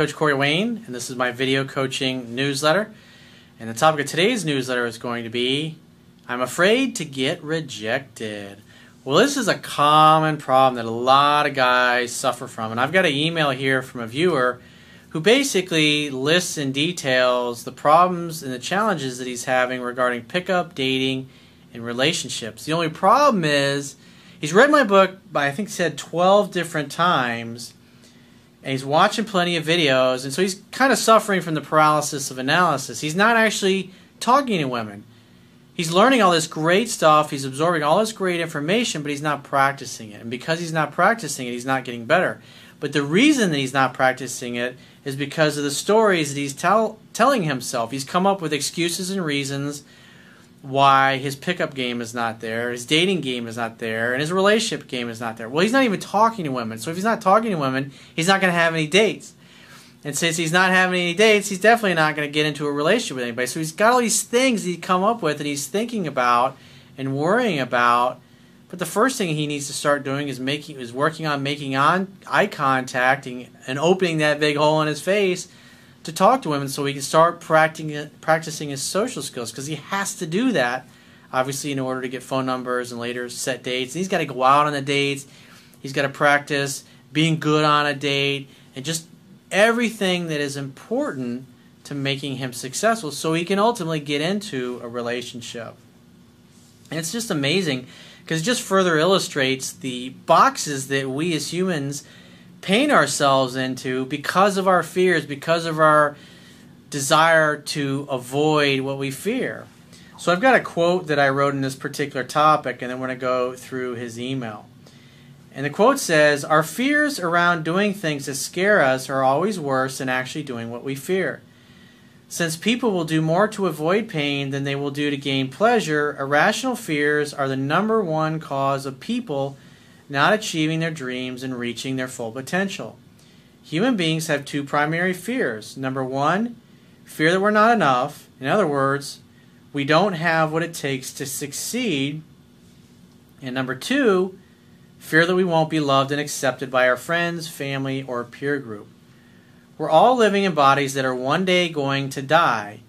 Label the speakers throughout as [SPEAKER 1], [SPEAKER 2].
[SPEAKER 1] Coach Corey Wayne, and this is my video coaching newsletter. And the topic of today's newsletter is going to be I'm afraid to get rejected. Well, this is a common problem that a lot of guys suffer from. And I've got an email here from a viewer who basically lists and details the problems and the challenges that he's having regarding pickup, dating, and relationships. The only problem is he's read my book by I think said 12 different times and he's watching plenty of videos and so he's kind of suffering from the paralysis of analysis. He's not actually talking to women. He's learning all this great stuff, he's absorbing all this great information, but he's not practicing it. And because he's not practicing it, he's not getting better. But the reason that he's not practicing it is because of the stories that he's tell, telling himself. He's come up with excuses and reasons why his pickup game is not there, his dating game is not there, and his relationship game is not there. Well, he's not even talking to women. So if he's not talking to women, he's not going to have any dates. And since he's not having any dates, he's definitely not going to get into a relationship with anybody. So he's got all these things he come up with and he's thinking about and worrying about. But the first thing he needs to start doing is making is working on making on eye contact and, and opening that big hole in his face to talk to women so he can start practicing practicing his social skills because he has to do that obviously in order to get phone numbers and later set dates. And he's got to go out on the dates. He's got to practice being good on a date and just everything that is important to making him successful so he can ultimately get into a relationship. And it's just amazing because it just further illustrates the boxes that we as humans paint ourselves into because of our fears, because of our desire to avoid what we fear. So I've got a quote that I wrote in this particular topic, and then we're going to go through his email. And the quote says Our fears around doing things that scare us are always worse than actually doing what we fear. Since people will do more to avoid pain than they will do to gain pleasure, irrational fears are the number one cause of people not achieving their dreams and reaching their full potential. Human beings have two primary fears. Number one, fear that we're not enough. In other words, we don't have what it takes to succeed. And number two, fear that we won't be loved and accepted by our friends, family, or peer group. We're all living in bodies that are one day going to die.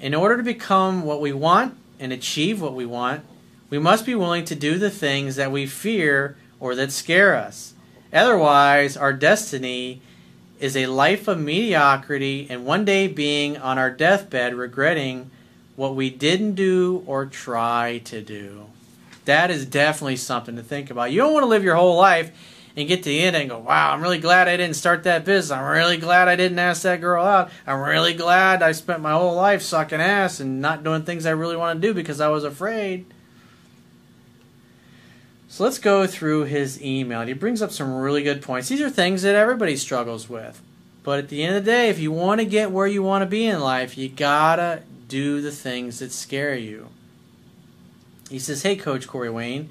[SPEAKER 1] In order to become what we want and achieve what we want, we must be willing to do the things that we fear or that scare us. Otherwise, our destiny is a life of mediocrity and one day being on our deathbed regretting what we didn't do or try to do. That is definitely something to think about. You don't want to live your whole life and get to the end and go, wow, I'm really glad I didn't start that business. I'm really glad I didn't ask that girl out. I'm really glad I spent my whole life sucking ass and not doing things I really want to do because I was afraid. So let's go through his email. He brings up some really good points. These are things that everybody struggles with. But at the end of the day, if you want to get where you want to be in life, you gotta do the things that scare you. He says, Hey, Coach Corey Wayne,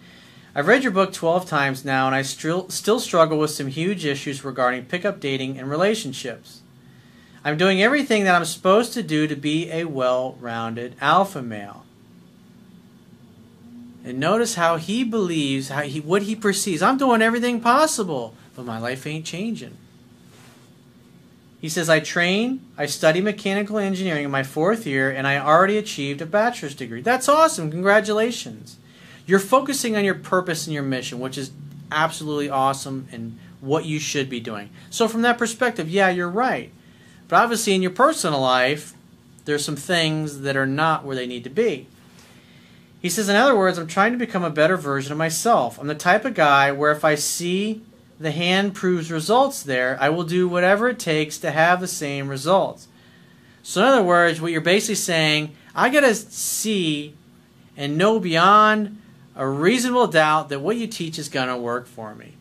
[SPEAKER 1] I've read your book 12 times now, and I still, still struggle with some huge issues regarding pickup dating and relationships. I'm doing everything that I'm supposed to do to be a well rounded alpha male. And notice how he believes, how he what he perceives. I'm doing everything possible, but my life ain't changing. He says, I train, I study mechanical engineering in my fourth year, and I already achieved a bachelor's degree. That's awesome. Congratulations. You're focusing on your purpose and your mission, which is absolutely awesome and what you should be doing. So, from that perspective, yeah, you're right. But obviously, in your personal life, there's some things that are not where they need to be. He says, in other words, I'm trying to become a better version of myself. I'm the type of guy where if I see the hand proves results there, I will do whatever it takes to have the same results. So, in other words, what you're basically saying, I got to see and know beyond a reasonable doubt that what you teach is going to work for me.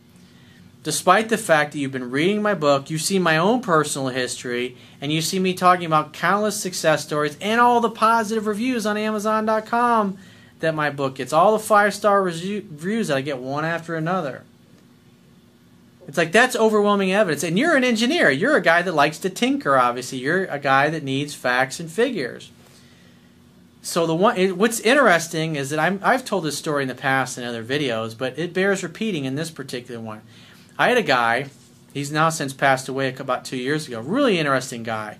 [SPEAKER 1] Despite the fact that you've been reading my book, you see my own personal history, and you see me talking about countless success stories and all the positive reviews on Amazon.com that my book gets. All the five star reviews that I get one after another. It's like that's overwhelming evidence. And you're an engineer. You're a guy that likes to tinker, obviously. You're a guy that needs facts and figures. So the one what's interesting is that I'm, I've told this story in the past in other videos, but it bears repeating in this particular one. I had a guy He's now since passed away about two years ago. Really interesting guy.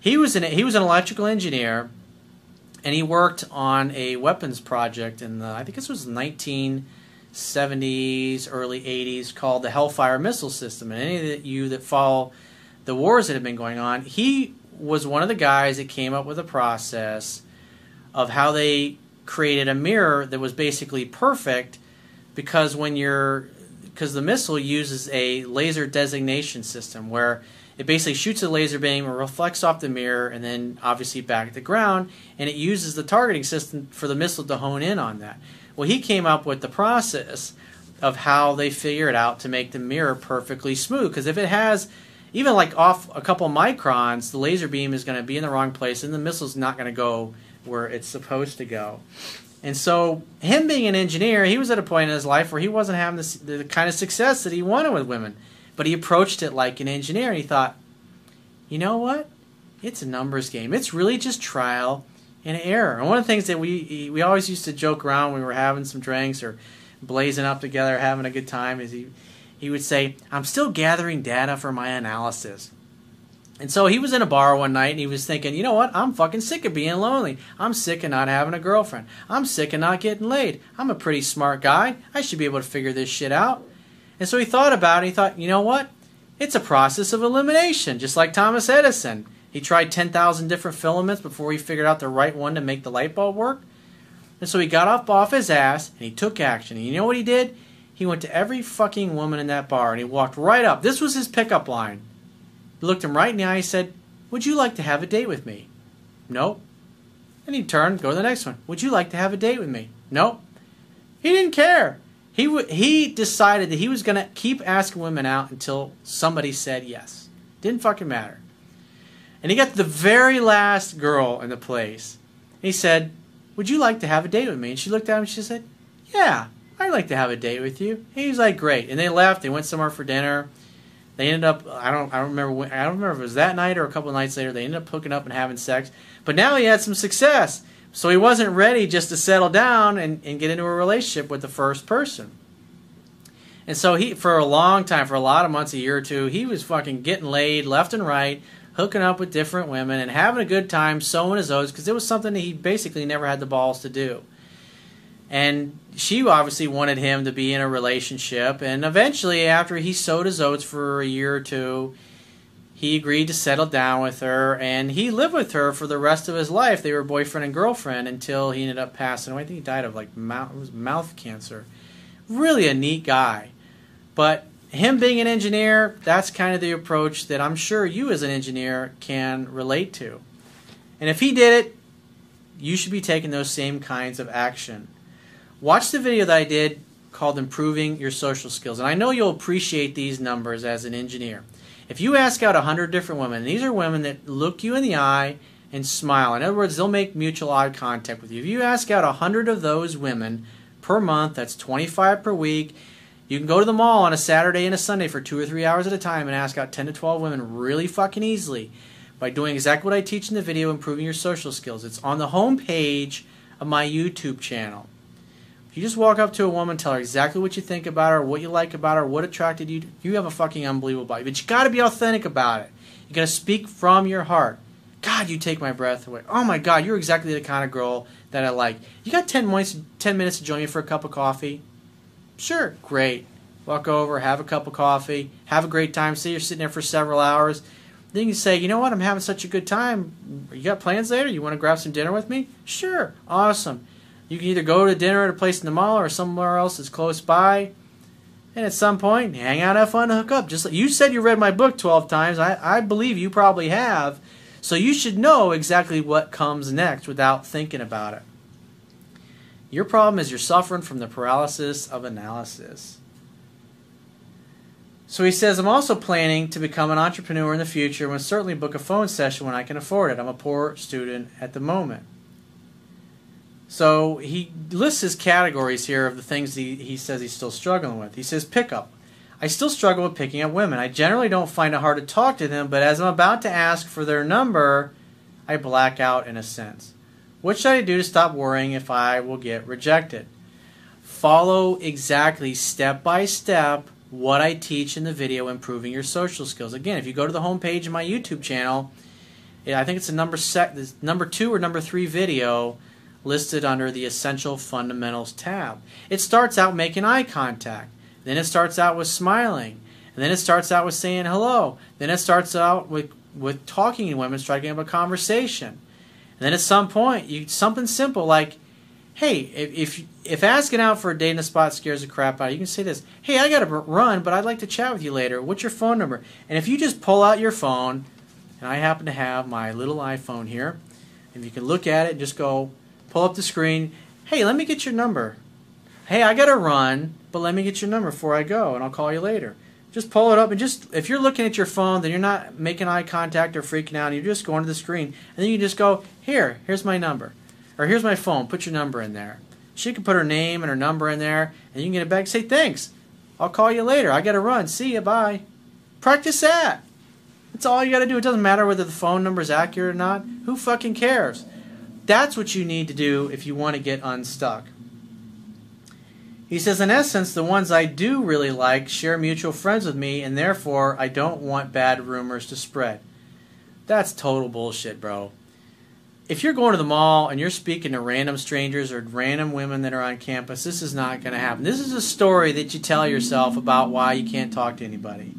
[SPEAKER 1] He was an he was an electrical engineer, and he worked on a weapons project in the I think this was 1970s, early 80s, called the Hellfire missile system. And any of you that follow the wars that have been going on, he was one of the guys that came up with a process of how they created a mirror that was basically perfect because when you're because the missile uses a laser designation system where it basically shoots a laser beam and reflects off the mirror and then obviously back at the ground and it uses the targeting system for the missile to hone in on that well he came up with the process of how they figure it out to make the mirror perfectly smooth because if it has even like off a couple microns the laser beam is going to be in the wrong place and the missile's not going to go where it's supposed to go and so, him being an engineer, he was at a point in his life where he wasn't having the, the kind of success that he wanted with women. But he approached it like an engineer. And he thought, you know what? It's a numbers game. It's really just trial and error. And one of the things that we we always used to joke around when we were having some drinks or blazing up together, having a good time, is he he would say, "I'm still gathering data for my analysis." And so he was in a bar one night and he was thinking, you know what? I'm fucking sick of being lonely. I'm sick of not having a girlfriend. I'm sick of not getting laid. I'm a pretty smart guy. I should be able to figure this shit out. And so he thought about it. He thought, you know what? It's a process of elimination, just like Thomas Edison. He tried 10,000 different filaments before he figured out the right one to make the light bulb work. And so he got up off his ass and he took action. And you know what he did? He went to every fucking woman in that bar and he walked right up. This was his pickup line. He looked him right in the eye and said, Would you like to have a date with me? Nope. And he turned, go to the next one. Would you like to have a date with me? Nope. He didn't care. He, w- he decided that he was going to keep asking women out until somebody said yes. Didn't fucking matter. And he got the very last girl in the place. he said, Would you like to have a date with me? And she looked at him and she said, Yeah, I'd like to have a date with you. And he was like, Great. And they left. They went somewhere for dinner. They ended up I don't I don't remember when, I don't remember if it was that night or a couple nights later. They ended up hooking up and having sex. But now he had some success, so he wasn't ready just to settle down and, and get into a relationship with the first person. And so he for a long time, for a lot of months, a year or two, he was fucking getting laid left and right, hooking up with different women and having a good time, sowing his oats because it was something that he basically never had the balls to do. And she obviously wanted him to be in a relationship. And eventually, after he sowed his oats for a year or two, he agreed to settle down with her. And he lived with her for the rest of his life. They were boyfriend and girlfriend until he ended up passing away. I think he died of like mouth, mouth cancer. Really a neat guy. But him being an engineer, that's kind of the approach that I'm sure you as an engineer can relate to. And if he did it, you should be taking those same kinds of action. Watch the video that I did called Improving Your Social Skills. And I know you'll appreciate these numbers as an engineer. If you ask out 100 different women, these are women that look you in the eye and smile. In other words, they'll make mutual eye contact with you. If you ask out 100 of those women per month, that's 25 per week. You can go to the mall on a Saturday and a Sunday for two or three hours at a time and ask out 10 to 12 women really fucking easily by doing exactly what I teach in the video, Improving Your Social Skills. It's on the home page of my YouTube channel. You just walk up to a woman, tell her exactly what you think about her, what you like about her, what attracted you, you have a fucking unbelievable body. But you got to be authentic about it. You got to speak from your heart. God, you take my breath away. Oh my God, you're exactly the kind of girl that I like. You got 10 minutes, 10 minutes to join me for a cup of coffee? Sure, great. Walk over, have a cup of coffee, have a great time. Say you're sitting there for several hours. Then you say, you know what, I'm having such a good time. You got plans later? You want to grab some dinner with me? Sure, awesome. You can either go to dinner at a place in the mall or somewhere else that's close by. And at some point, hang out, have fun, hook up. Just like you said, you read my book 12 times. I, I believe you probably have. So you should know exactly what comes next without thinking about it. Your problem is you're suffering from the paralysis of analysis. So he says, I'm also planning to become an entrepreneur in the future and certainly book a phone session when I can afford it. I'm a poor student at the moment. So he lists his categories here of the things he, he says he's still struggling with. He says pickup. I still struggle with picking up women. I generally don't find it hard to talk to them, but as I'm about to ask for their number, I black out in a sense. What should I do to stop worrying if I will get rejected? Follow exactly step by step what I teach in the video improving your social skills. Again, if you go to the homepage of my YouTube channel, I think it's the number number 2 or number 3 video listed under the essential fundamentals tab. It starts out making eye contact. Then it starts out with smiling. And then it starts out with saying hello. Then it starts out with with talking to women, striking up a conversation. And then at some point, you something simple like, "Hey, if if, if asking out for a date in a spot scares the crap out of you, you can say this: Hey, I got to run, but I'd like to chat with you later. What's your phone number?" And if you just pull out your phone, and I happen to have my little iPhone here, and you can look at it and just go pull up the screen. Hey, let me get your number. Hey, I got to run, but let me get your number before I go, and I'll call you later. Just pull it up and just if you're looking at your phone then you're not making eye contact or freaking out you're just going to the screen and then you just go here here's my number or here's my phone put your number in there. She can put her name and her number in there and you can get it back say thanks i'll call you later i gotta run see you bye. Practice that. That's all you gotta do. It doesn't matter whether the phone number is accurate or not. Who fucking cares that's what you need to do if you want to get unstuck he says, in essence, the ones I do really like share mutual friends with me, and therefore I don't want bad rumors to spread. That's total bullshit, bro. If you're going to the mall and you're speaking to random strangers or random women that are on campus, this is not going to happen. This is a story that you tell yourself about why you can't talk to anybody.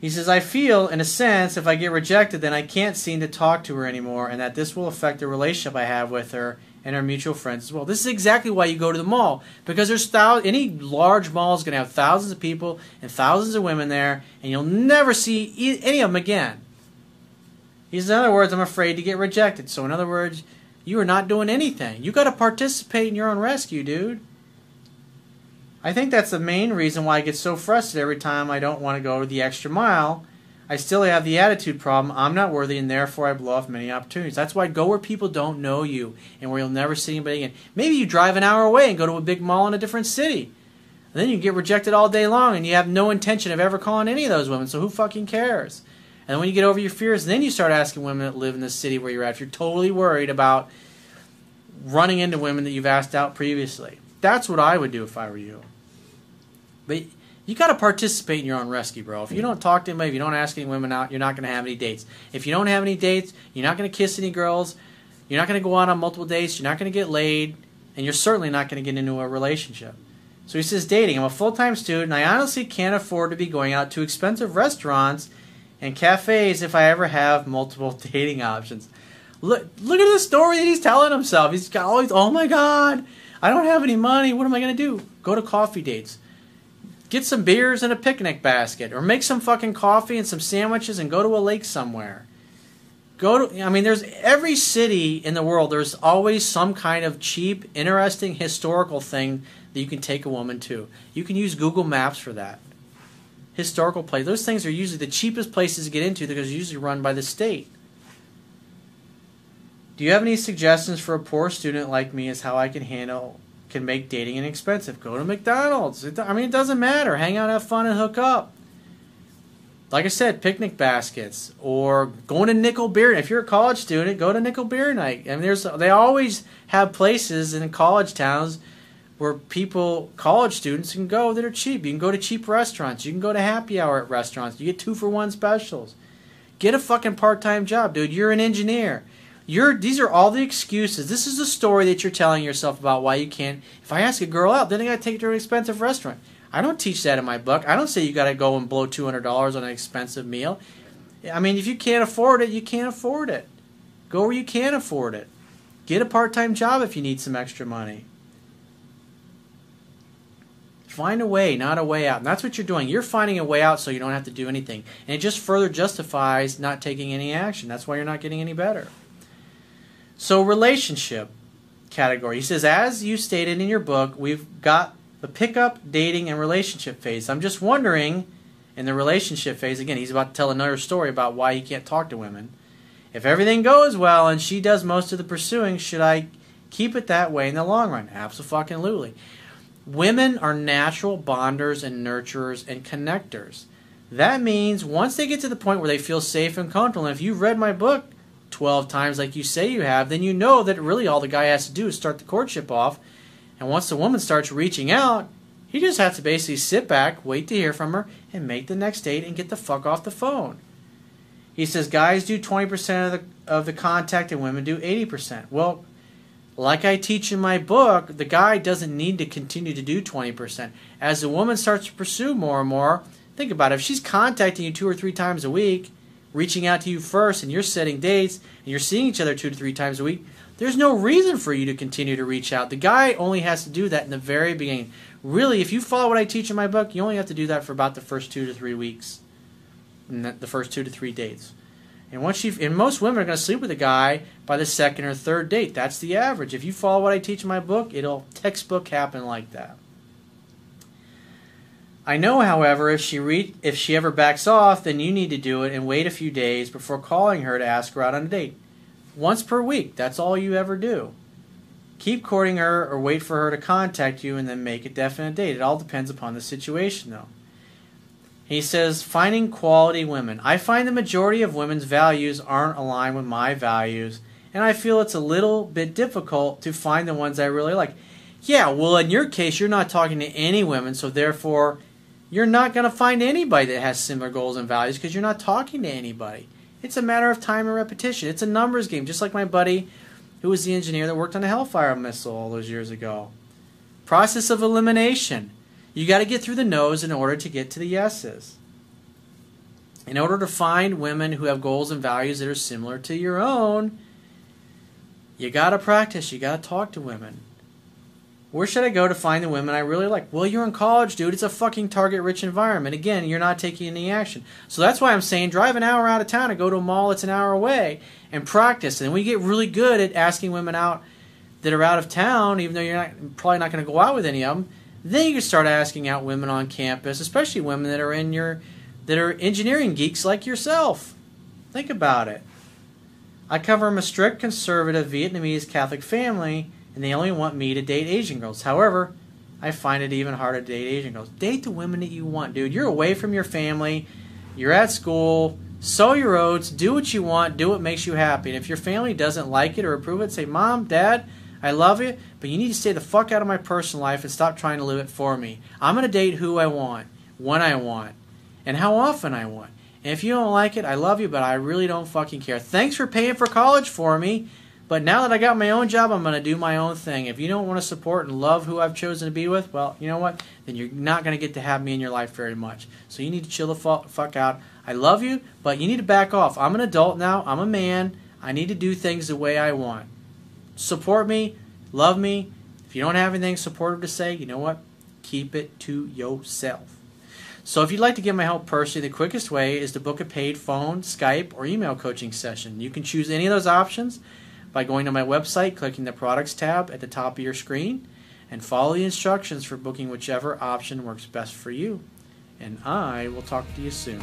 [SPEAKER 1] He says, I feel, in a sense, if I get rejected, then I can't seem to talk to her anymore, and that this will affect the relationship I have with her and our mutual friends as well. This is exactly why you go to the mall because there's any large mall is going to have thousands of people and thousands of women there, and you'll never see e- any of them again. He says, in other words, I'm afraid to get rejected. So, in other words, you are not doing anything. You got to participate in your own rescue, dude. I think that's the main reason why I get so frustrated every time I don't want to go the extra mile I still have the attitude problem. I'm not worthy, and therefore I blow off many opportunities. That's why go where people don't know you and where you'll never see anybody again. Maybe you drive an hour away and go to a big mall in a different city. And then you get rejected all day long, and you have no intention of ever calling any of those women. So who fucking cares? And when you get over your fears, then you start asking women that live in the city where you're at. If you're totally worried about running into women that you've asked out previously, that's what I would do if I were you. But you got to participate in your own rescue, bro. If you don't talk to anybody, if you don't ask any women out, you're not going to have any dates. If you don't have any dates, you're not going to kiss any girls. You're not going to go out on multiple dates. You're not going to get laid, and you're certainly not going to get into a relationship. So he says, dating. I'm a full time student, I honestly can't afford to be going out to expensive restaurants and cafes if I ever have multiple dating options. Look, look at the story that he's telling himself. He's got all these, oh my God, I don't have any money. What am I going to do? Go to coffee dates Get some beers and a picnic basket, or make some fucking coffee and some sandwiches and go to a lake somewhere. Go to, I mean, there's every city in the world, there's always some kind of cheap, interesting, historical thing that you can take a woman to. You can use Google Maps for that. Historical place. Those things are usually the cheapest places to get into because they're usually run by the state. Do you have any suggestions for a poor student like me as how I can handle can make dating inexpensive. Go to McDonald's. It, I mean, it doesn't matter. Hang out, have fun, and hook up. Like I said, picnic baskets or going to nickel beer. If you're a college student, go to nickel beer night. I mean, there's they always have places in college towns where people, college students, can go that are cheap. You can go to cheap restaurants. You can go to happy hour at restaurants. You get two for one specials. Get a fucking part time job, dude. You're an engineer. You're, these are all the excuses. This is the story that you're telling yourself about why you can't. If I ask a girl out, then I got to take her to an expensive restaurant. I don't teach that in my book. I don't say you got to go and blow two hundred dollars on an expensive meal. I mean, if you can't afford it, you can't afford it. Go where you can afford it. Get a part-time job if you need some extra money. Find a way, not a way out. And that's what you're doing. You're finding a way out so you don't have to do anything. And it just further justifies not taking any action. That's why you're not getting any better. So, relationship category. He says, as you stated in your book, we've got the pickup, dating, and relationship phase. I'm just wondering, in the relationship phase, again, he's about to tell another story about why he can't talk to women. If everything goes well and she does most of the pursuing, should I keep it that way in the long run? Absolutely. Women are natural bonders and nurturers and connectors. That means once they get to the point where they feel safe and comfortable, and if you've read my book, 12 times like you say you have, then you know that really all the guy has to do is start the courtship off. And once the woman starts reaching out, You just have to basically sit back, wait to hear from her, and make the next date and get the fuck off the phone. He says guys do 20% of the, of the contact and women do 80%. Well, like I teach in my book, the guy doesn't need to continue to do 20%. As the woman starts to pursue more and more, think about it. If she's contacting you two or three times a week, reaching out to you first, and you're setting dates, and you're seeing each other two to three times a week, there's no reason for you to continue to reach out. The guy only has to do that in the very beginning. Really, if you follow what I teach in my book, you only have to do that for about the first two to three weeks, the first two to three dates. And once you and most women are going to sleep with a guy by the second or third date. That's the average. If you follow what I teach in my book, it'll textbook happen like that. I know, however, if she re- if she ever backs off, then you need to do it and wait a few days before calling her to ask her out on a date. Once per week, that's all you ever do. Keep courting her or wait for her to contact you and then make a definite date. It all depends upon the situation, though. He says, finding quality women. I find the majority of women's values aren't aligned with my values, and I feel it's a little bit difficult to find the ones I really like. Yeah, well, in your case, you're not talking to any women, so therefore, you're not going to find anybody that has similar goals and values because you're not talking to anybody. It's a matter of time and repetition. It's a numbers game, just like my buddy who was the engineer that worked on the Hellfire missile all those years ago. Process of elimination. You got to get through the no's in order to get to the yeses. In order to find women who have goals and values that are similar to your own, you got to practice. You got to talk to women. Where should I go to find the women I really like? Well, you're in college, dude. It's a fucking target rich environment. Again, you're not taking any action. So that's why I'm saying drive an hour out of town and go to a mall that's an hour away and practice. And we get really good at asking women out that are out of town, even though you're not probably not going to go out with any of them. Then you can start asking out women on campus, especially women that are in your that are engineering geeks like yourself. Think about it. I come from a strict conservative Vietnamese Catholic family and they only want me to date Asian girls. However, I find it even harder to date Asian girls. Date the women that you want, dude. You're away from your family, you're at school, sow your oats, do what you want, do what makes you happy. And if your family doesn't like it or approve it, say, Mom, Dad, I love you, but you need to stay the fuck out of my personal life and stop trying to live it for me. I'm going to date who I want, when I want, and how often I want. And if you don't like it, I love you, but I really don't fucking care. Thanks for paying for college for me. But now that I got my own job, I'm going to do my own thing. If you don't want to support and love who I've chosen to be with, well, you know what? Then you're not going to get to have me in your life very much. So you need to chill the fuck out. I love you, but you need to back off. I'm an adult now. I'm a man. I need to do things the way I want. Support me, love me. If you don't have anything supportive to say, you know what? Keep it to yourself. So if you'd like to get my help personally, the quickest way is to book a paid phone, Skype, or email coaching session. You can choose any of those options by going to my website, clicking the Products tab at the top of your screen, and follow the instructions for booking whichever option works best for you. And I will talk to you soon.